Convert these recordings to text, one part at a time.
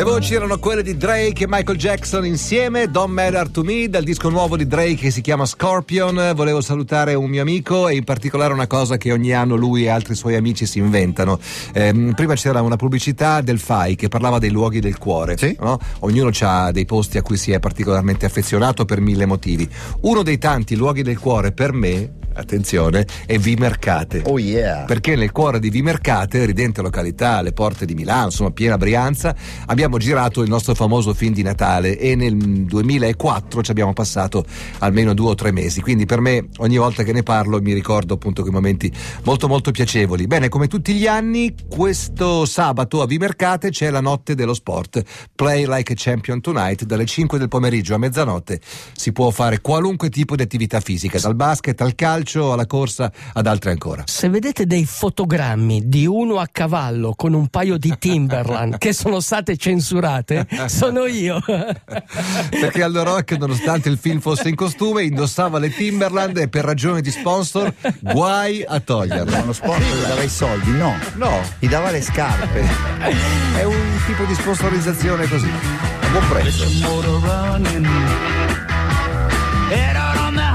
Le voci erano quelle di Drake e Michael Jackson insieme, Don't Matter to Me, dal disco nuovo di Drake che si chiama Scorpion. Volevo salutare un mio amico e in particolare una cosa che ogni anno lui e altri suoi amici si inventano. Eh, prima c'era una pubblicità del FAI che parlava dei luoghi del cuore. Sì. No? Ognuno ha dei posti a cui si è particolarmente affezionato per mille motivi. Uno dei tanti luoghi del cuore per me attenzione, è Vimercate. Oh yeah. Perché nel cuore di Vimercate, ridente località, alle porte di Milano, insomma piena Brianza, abbiamo girato il nostro famoso film di Natale e nel 2004 ci abbiamo passato almeno due o tre mesi. Quindi per me ogni volta che ne parlo mi ricordo appunto quei momenti molto molto piacevoli. Bene, come tutti gli anni, questo sabato a Vimercate c'è la notte dello sport. Play like a champion tonight, dalle 5 del pomeriggio a mezzanotte si può fare qualunque tipo di attività fisica, dal basket al calcio alla corsa ad altre ancora. Se vedete dei fotogrammi di uno a cavallo con un paio di Timberland che sono state censurate, sono io. Perché Aldo Rock, nonostante il film fosse in costume, indossava le Timberland e per ragioni di sponsor, guai a toglierle. Lo sponsor gli dava i soldi? No. No, Gli dava le scarpe. è un tipo di sponsorizzazione così. A buon prezzo. motor running. Head out on the highway,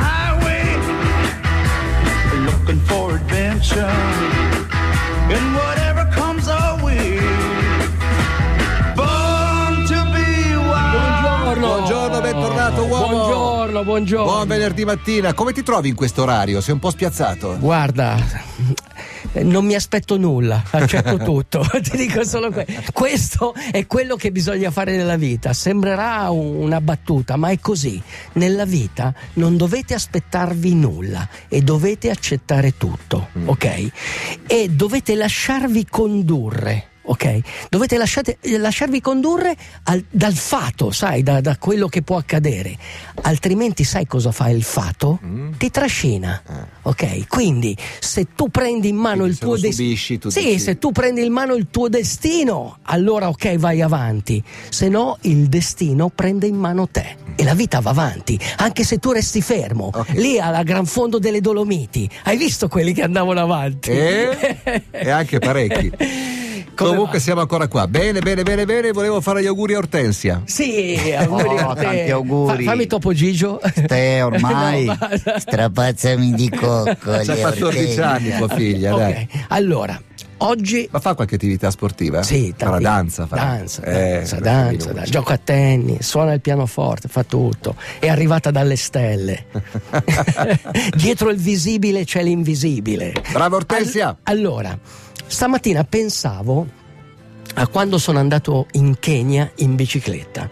looking for adventure. And whatever comes our way, born to be wild. Buongiorno. Buongiorno, bentornato uomo. Buongiorno, buongiorno. Buon venerdì mattina. Come ti trovi in questo orario? Sei un po' spiazzato? Guarda, non mi aspetto nulla, accetto tutto. Ti dico solo que- questo è quello che bisogna fare nella vita. Sembrerà un- una battuta, ma è così. Nella vita non dovete aspettarvi nulla e dovete accettare tutto, ok? E dovete lasciarvi condurre. Ok, dovete lasciate- lasciarvi condurre al- dal fato, sai, da, da quello che può accadere. Altrimenti, sai cosa fa il fato? Ti trascina. Ok, quindi se tu prendi in mano Quindi il tuo destino. Sì, dici- se tu prendi in mano il tuo destino, allora ok, vai avanti. Se no, il destino prende in mano te. E la vita va avanti, anche se tu resti fermo. Ok. Lì alla gran fondo delle Dolomiti. Hai visto quelli che andavano avanti? Eh? E anche parecchi. Come Comunque va? siamo ancora qua. Bene, bene, bene, bene. Volevo fare gli auguri a Ortensia. Sì, auguri Oh, a te. tanti auguri. Fa- fammi topo Gigio. Te ormai No, strapazzami di cocco. C'ha le 14 ortensie. anni tua figlia, dai. Ok, allora, oggi Ma fa qualche attività sportiva? Sì, fa la danza, fa danza, Eh, danza, danza, danza, gioca a tennis, suona il pianoforte, fa tutto. È arrivata dalle stelle. Dietro il visibile c'è l'invisibile. Brava Ortensia! All- allora, stamattina pensavo a quando sono andato in Kenya in bicicletta.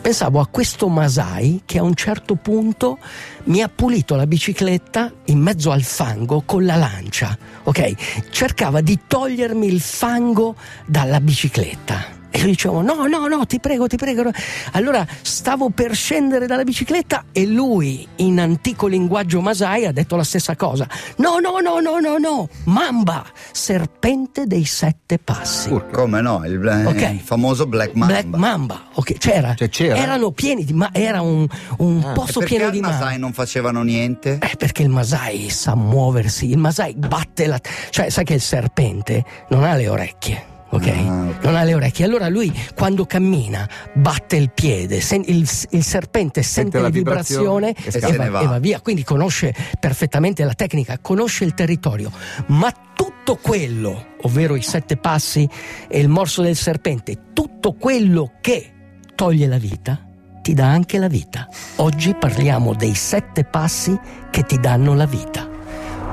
Pensavo a questo Masai che a un certo punto mi ha pulito la bicicletta in mezzo al fango con la lancia, ok? Cercava di togliermi il fango dalla bicicletta. E io dicevo: No, no, no, ti prego, ti prego. no." Allora stavo per scendere dalla bicicletta e lui, in antico linguaggio Masai, ha detto la stessa cosa: No, no, no, no, no, no, Mamba, serpente dei sette passi. Come no? Il, eh, Ok. il famoso Black Mamba. Black Mamba, ok, c'era. Cioè, c'era? Erano pieni di ma era un, un E posto perché pieno di Masai mamba. non facevano niente? Eh, perché il Masai sa muoversi, il Masai batte la. cioè, sai che il serpente non ha le orecchie. Ok? Ah, ok. Non ha le orecchie. Allora lui quando cammina batte il piede, sen- il, il serpente sente, la la vibrazione e e, va, va. e va via. Quindi conosce perfettamente la tecnica, conosce il territorio. Ma tutto quello, ovvero i sette passi e il morso del serpente, tutto quello che toglie la vita, ti dà anche la vita. Oggi parliamo dei sette passi che ti danno la vita.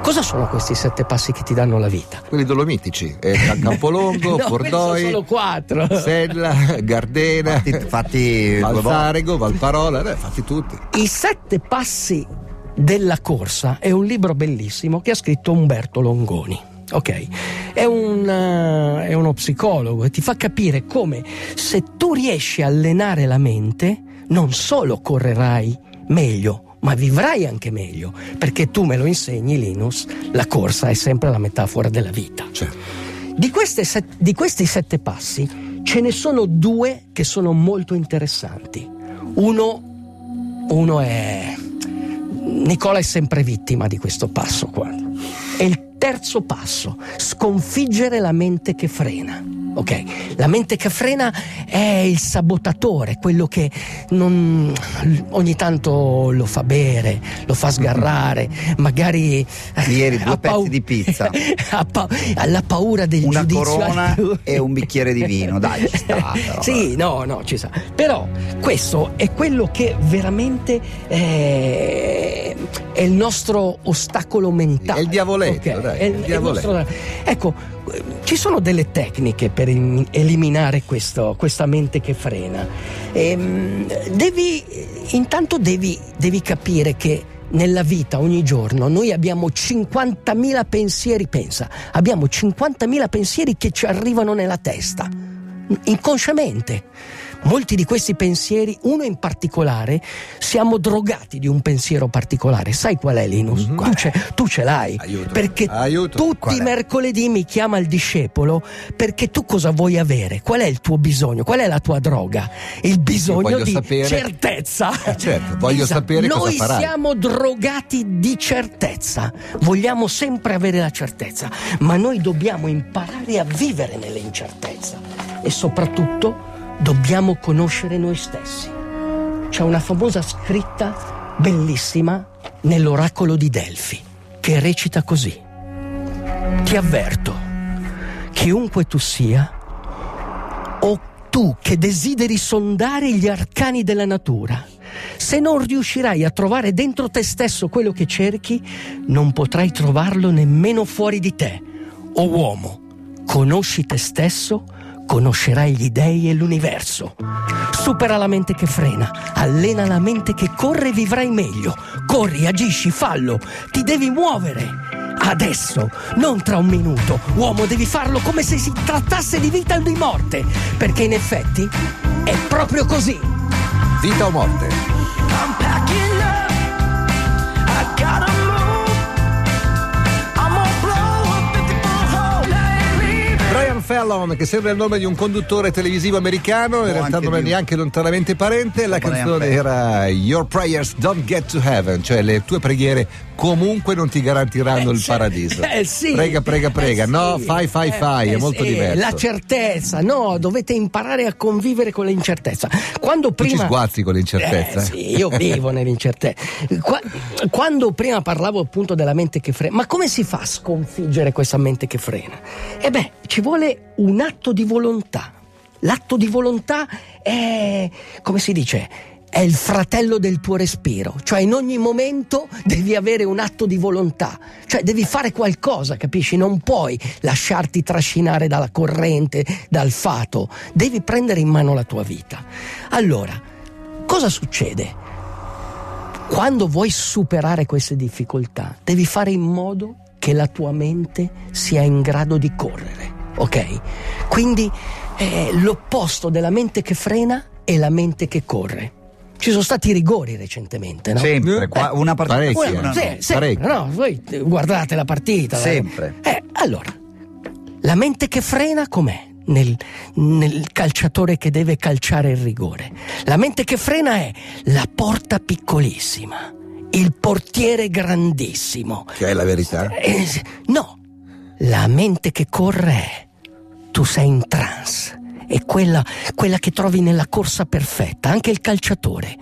Cosa sono questi sette passi che ti danno la vita? Quelli dolomitici. Eh, Campolongo, no, quelli sono quattro. Sella, Gardena, Fatti, fatti. Valzarego, Valparola, eh, fatti tutti. I sette passi della corsa è un libro bellissimo che ha scritto Umberto Longoni. Ok, è, un, eh, è uno psicologo e ti fa capire come se tu riesci a allenare la mente, non solo correrai meglio, ma vivrai anche meglio, perché tu me lo insegni, Linus, la corsa è sempre la metafora della vita. Cioè, Di, set- di questi sette passi ce ne sono due che sono molto interessanti. Uno, uno è... Nicola è sempre vittima di questo passo qua. È il terzo passo, sconfiggere la mente che frena. Ok, la mente che frena è il sabotatore, quello che non, ogni tanto lo fa bere, lo fa sgarrare, magari Ieri due ha pau- pezzi di pizza. pa- ha la paura del Una giudizio corona altrui. e un bicchiere di vino, dai, ci sta. però. Sì, no, no, ci sa. Però questo è quello che veramente eh, è il nostro ostacolo mentale. È il diavoletto, Ok, dai, è il è il diavoletto. nostro- ecco, ci sono delle tecniche per in- eliminare questo- questa mente che frena. Ehm, devi, intanto devi, devi capire che nella vita ogni giorno noi abbiamo 50.000 pensieri, pensa, abbiamo 50.000 pensieri che ci arrivano nella testa, inconsciamente. Molti di questi pensieri, uno in particolare, siamo drogati di un pensiero particolare. Sai qual è Linus? Tu, ce, tu ce l'hai. Aiuto. Perché Aiuto. tutti Qual i è? mercoledì mi chiama il discepolo perché tu cosa vuoi avere? Qual è il tuo bisogno? Qual è la tua droga? Il bisogno di sapere- certezza. Eh, certo, voglio sapere cosa Noi farai. siamo drogati di certezza. Vogliamo sempre avere la certezza, ma noi dobbiamo imparare a vivere nell'incertezza e soprattutto dobbiamo conoscere noi stessi. C'è una famosa scritta bellissima nell'oracolo di Delfi che recita così. Ti avverto, chiunque tu sia, o tu che desideri sondare gli arcani della natura, se non riuscirai a trovare dentro te stesso quello che cerchi, non potrai trovarlo nemmeno fuori di te. O uomo, conosci te stesso, conoscerai gli dei e l'universo. Supera la mente che frena, allena la mente che corre e vivrai meglio. Corri, agisci, fallo, ti devi muovere. Adesso, non tra un minuto. Uomo, devi farlo come se si trattasse di vita o di morte, perché in effetti è proprio così. Vita o morte? I'm packing Fallon, che sembra il nome di un conduttore televisivo americano, in realtà non è neanche lontanamente parente. La canzone era Your Prayers Don't Get to Heaven, cioè le tue preghiere comunque non ti garantiranno Eh, il sì. paradiso. Eh, sì. Prega, prega, prega. Eh, sì. No, fai, fai, Eh, fai, è eh, molto sì. diverso. La certezza, no, dovete imparare a convivere con l'incertezza. Quando Tu ci prima sguazzi con l'incertezza. Eh, sì, io vivo nell'incertezza. Qua- quando prima parlavo appunto della mente che frena, ma come si fa a sconfiggere questa mente che frena? E beh, ci vuole un atto di volontà. L'atto di volontà è, come si dice, è il fratello del tuo respiro, cioè in ogni momento devi avere un atto di volontà, cioè devi fare qualcosa, capisci? Non puoi lasciarti trascinare dalla corrente, dal fato, devi prendere in mano la tua vita. Allora, cosa succede? Quando vuoi superare queste difficoltà, devi fare in modo che la tua mente sia in grado di correre, ok? Quindi eh, l'opposto della mente che frena è la mente che corre. Ci sono stati rigori recentemente, no? Sempre, Eh, qua- una partita. una eh. no. Sì, sempre, parecchio. no? Voi guardate la partita. Sempre. Eh, allora, la mente che frena com'è? Nel, nel calciatore che deve calciare il rigore. La mente che frena è la porta piccolissima, il portiere grandissimo. Che è la verità. Eh, no, la mente che corre è tu sei in trance. È quella, quella che trovi nella corsa perfetta, anche il calciatore.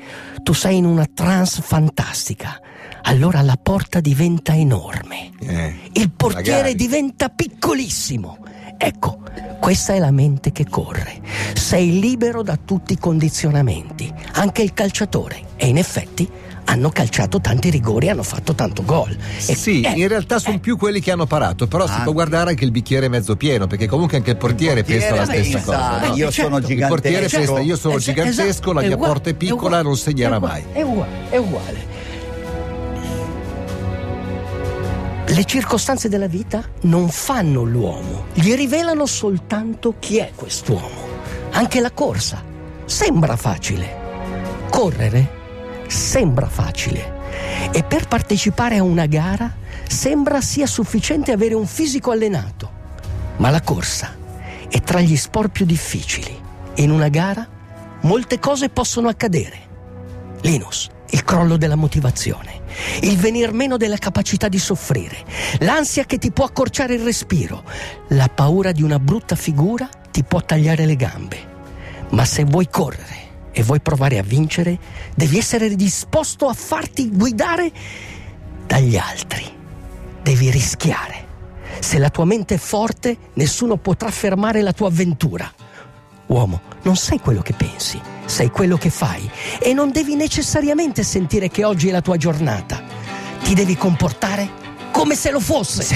Tu sei in una trance fantastica. Allora la porta diventa enorme. Eh, Il portiere magari. diventa piccolissimo. Ecco, questa è la mente che corre. Sei libero da tutti i condizionamenti, anche il calciatore. E in effetti hanno calciato tanti rigori, hanno fatto tanto gol. E- Sì, eh, in realtà sono eh, più quelli che hanno parato, però si Ah. può guardare anche il bicchiere mezzo pieno, perché comunque anche il portiere, pensa la Portiere stessa pensa, cosa. no? Io certo. sono Il portiere gigantesco. pensa io sono Es- gigantesco, la mia porta è piccola, non segnerà è mai. È uguale, è uguale. Le circostanze della vita non fanno l'uomo, gli rivelano soltanto chi è quest'uomo. Anche la corsa sembra facile. Correre sembra facile. E per partecipare a una gara sembra sia sufficiente avere un fisico allenato. Ma la corsa è tra gli sport più difficili. In una gara molte cose possono accadere. Linus, il crollo della motivazione, il venir meno della capacità di soffrire, l'ansia che ti può accorciare il respiro, la paura di una brutta figura ti può tagliare le gambe, ma se vuoi correre e vuoi provare a vincere, devi essere disposto a farti guidare dagli altri. Devi rischiare. Se la tua mente è forte, nessuno potrà fermare la tua avventura. Uomo, non sei quello che pensi, sei quello che fai e non devi necessariamente sentire che oggi è la tua giornata. Ti devi comportare come se lo fosse.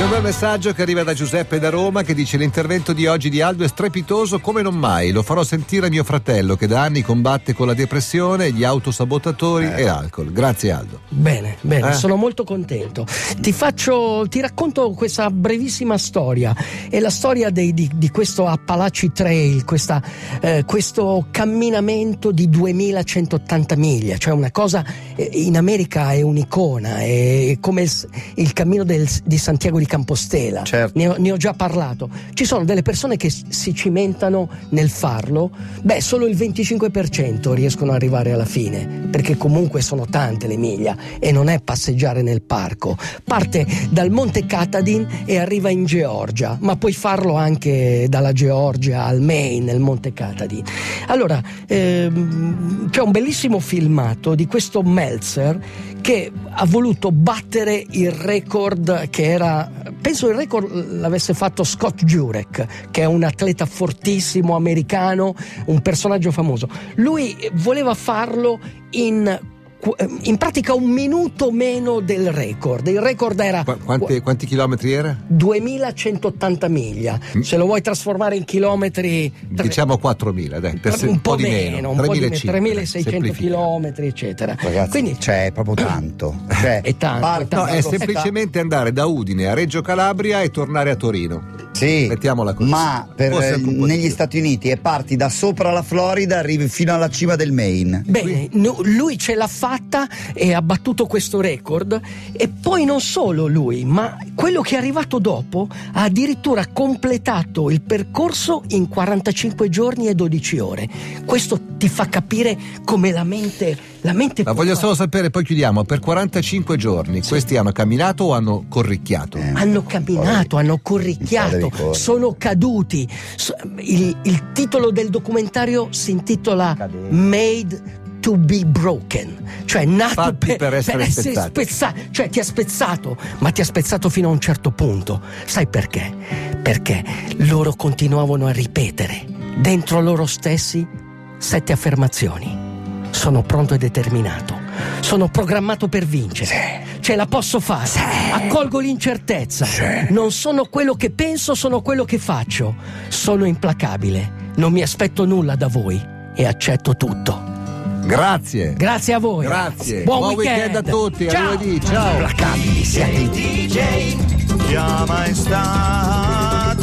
C'è un bel messaggio che arriva da Giuseppe da Roma che dice l'intervento di oggi di Aldo è strepitoso come non mai, lo farò sentire a mio fratello che da anni combatte con la depressione, gli autosabotatori e l'alcol. Grazie Aldo. Bene, bene, Eh? sono molto contento. Ti faccio, ti racconto questa brevissima storia. È la storia dei- di, di questo Appalachi Trail, questa, eh, questo camminamento di 2180 miglia, cioè una cosa eh, in America è un'icona, è come il, il cammino del- di Santiago di Compostela. Certo. Ne ho, ne ho già parlato. Ci sono delle persone che si cimentano nel farlo, beh, solo il 25% riescono ad arrivare alla fine, perché comunque sono tante le miglia e non è passeggiare nel parco. Parte dal Monte Katahdin e arriva in Georgia, ma puoi farlo anche dalla Georgia al Maine, nel Monte Katahdin. Allora, ehm, c'è un bellissimo filmato di questo Meltzer che ha voluto battere il record che era, penso il record l'avesse fatto Scott Jurek, che è un atleta fortissimo americano, un personaggio famoso. Lui voleva farlo in in pratica un minuto meno del record. Il record era Qu- quanti, quanti chilometri era? 2180 miglia. Se lo vuoi trasformare in chilometri, tre- Diciamo 4.000, dai, per un po' di meno, un po' di meno, 3.500, 3600 semplifica. chilometri, eccetera. Ragazzi, Quindi cioè, è proprio tanto. Cioè, È tanto, parto è tanto. No, è semplicemente andare da Udine a Reggio Calabria e tornare a Torino. Sì, Mettiamola così. ma per- di negli più. Stati Uniti e parti da sopra la Florida, arrivi fino alla cima del Maine. Bene, no- lui ce l'ha fatta e ha battuto questo record e poi non solo lui, ma quello che è arrivato dopo ha addirittura completato il percorso in 45 giorni e 12 ore. Questo ti fa capire come la mente, la mente Ma voglio fare. solo sapere, poi chiudiamo, per 45 giorni questi hanno camminato o hanno corricchiato? Eh. Hanno camminato, Poi- hanno corricchiato, sono caduti. Il, il titolo del documentario si intitola Cadere. Made to be broken, cioè nato Fatti per, per essere spezzati. spezza- cioè ti ha spezzato, ma ti ha spezzato fino a un certo punto. Sai perché? Perché loro continuavano a ripetere dentro loro stessi sette affermazioni. Sono pronto e determinato. Sono programmato per vincere. Ce la posso fare. Accolgo l'incertezza. Non sono quello che penso, sono quello che faccio. Sono implacabile. Non mi aspetto nulla da voi e accetto tutto. Grazie. Grazie a voi. Grazie. Buon, weekend a tutti. A Ciao. lunedì. Ciao. Implacabili siete. Chiama e sta